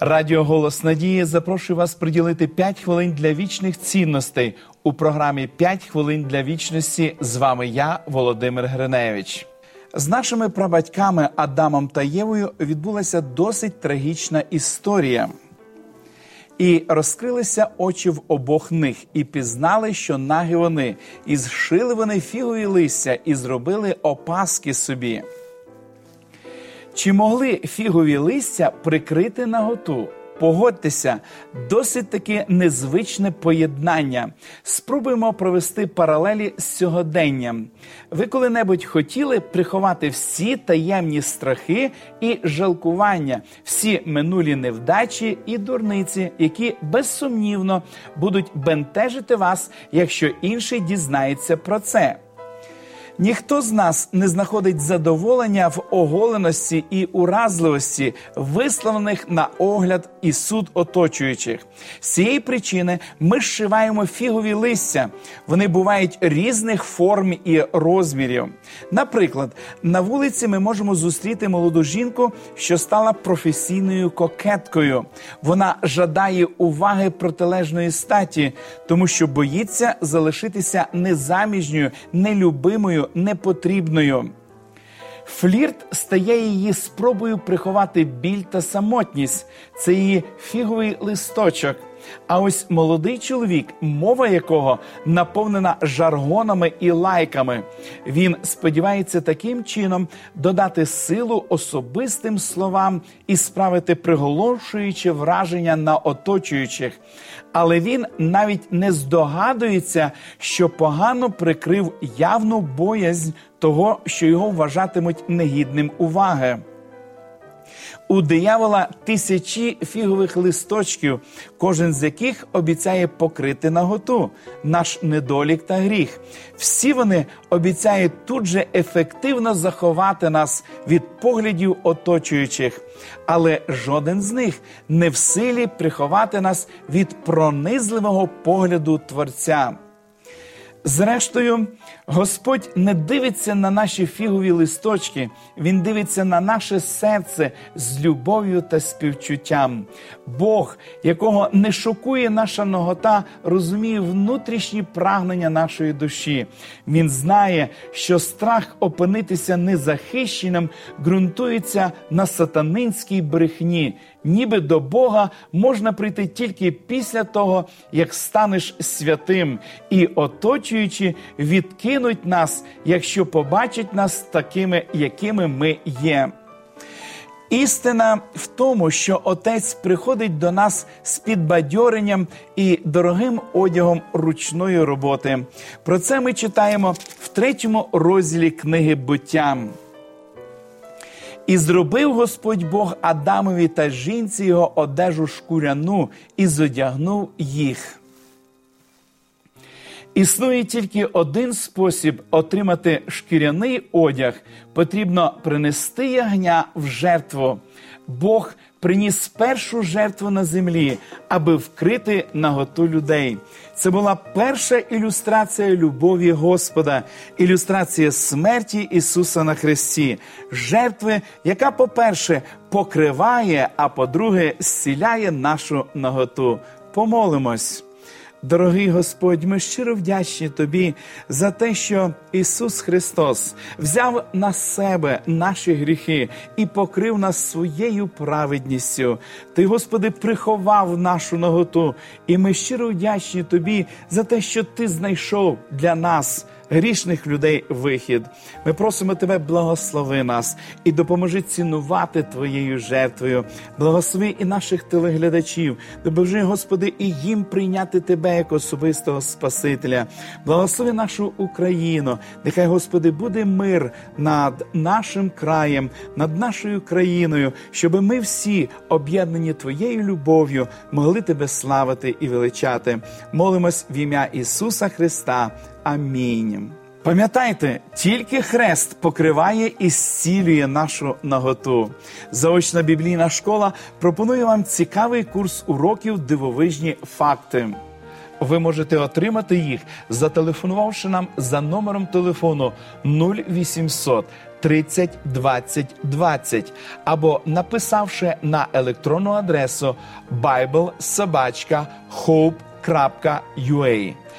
Радіо Голос Надії запрошую вас приділити 5 хвилин для вічних цінностей у програмі «5 хвилин для вічності. З вами я, Володимир Гриневич. З нашими прабатьками Адамом та Євою відбулася досить трагічна історія. І розкрилися очі в обох них, і пізнали, що наги вони, і зшили вони фігові листя, і зробили опаски собі. Чи могли фігові листя прикрити наготу? Погодьтеся, досить таки незвичне поєднання. Спробуємо провести паралелі з сьогоденням. Ви коли-небудь хотіли приховати всі таємні страхи і жалкування, всі минулі невдачі і дурниці, які безсумнівно будуть бентежити вас, якщо інший дізнається про це. Ніхто з нас не знаходить задоволення в оголеності і уразливості, висловлених на огляд і суд оточуючих. З цієї причини ми зшиваємо фігові листя. Вони бувають різних форм і розмірів. Наприклад, на вулиці ми можемо зустріти молоду жінку, що стала професійною кокеткою. Вона жадає уваги протилежної статі, тому що боїться залишитися незаміжньою, нелюбимою непотрібною. Флірт стає її спробою приховати біль та самотність. Це її фіговий листочок. А ось молодий чоловік, мова якого наповнена жаргонами і лайками. Він сподівається таким чином додати силу особистим словам і справити приголошуюче враження на оточуючих. Але він навіть не здогадується, що погано прикрив явну боязнь того, що його вважатимуть негідним уваги. У диявола тисячі фігових листочків, кожен з яких обіцяє покрити наготу, наш недолік та гріх. Всі вони обіцяють тут же ефективно заховати нас від поглядів оточуючих, але жоден з них не в силі приховати нас від пронизливого погляду Творця. Зрештою, Господь не дивиться на наші фігові листочки, Він дивиться на наше серце з любов'ю та співчуттям. Бог, якого не шокує наша ногота, розуміє внутрішні прагнення нашої душі. Він знає, що страх опинитися незахищеним ґрунтується на сатанинській брехні ніби до Бога можна прийти тільки після того, як станеш святим, і оточуючи, відкинуть нас, якщо побачать нас такими, якими ми є. Істина в тому, що Отець приходить до нас з підбадьоренням і дорогим одягом ручної роботи. Про це ми читаємо в третьому розділі книги буття. І зробив Господь Бог Адамові та жінці його одежу шкуряну і зодягнув їх. Існує тільки один спосіб отримати шкіряний одяг. Потрібно принести ягня в жертву. Бог приніс першу жертву на землі, аби вкрити наготу людей. Це була перша ілюстрація любові Господа, ілюстрація смерті Ісуса на Христі, жертви, яка, по-перше, покриває, а по-друге, зціляє нашу наготу. Помолимось. Дорогий Господь, ми щиро вдячні Тобі за те, що Ісус Христос взяв на себе наші гріхи і покрив нас своєю праведністю. Ти, Господи, приховав нашу наготу, і ми щиро вдячні Тобі за те, що Ти знайшов для нас грішних людей вихід. Ми просимо Тебе, благослови нас і допоможи цінувати Твоєю жертвою. Благослови і наших телеглядачів, допоможи, Господи, і їм прийняти Тебе як особистого Спасителя. Благослови нашу Україну. Нехай, Господи, буде мир над нашим краєм, над нашою країною, щоб ми всі, об'єднані Твоєю любов'ю, могли Тебе славити і величати. Молимось в ім'я Ісуса Христа. Амінь. Пам'ятайте, тільки хрест покриває і зцілює нашу наготу. Заочна біблійна школа пропонує вам цікавий курс уроків дивовижні факти. Ви можете отримати їх, зателефонувавши нам за номером телефону 0800 30 20 20 або написавши на електронну адресу biblesobachka.hope.ua.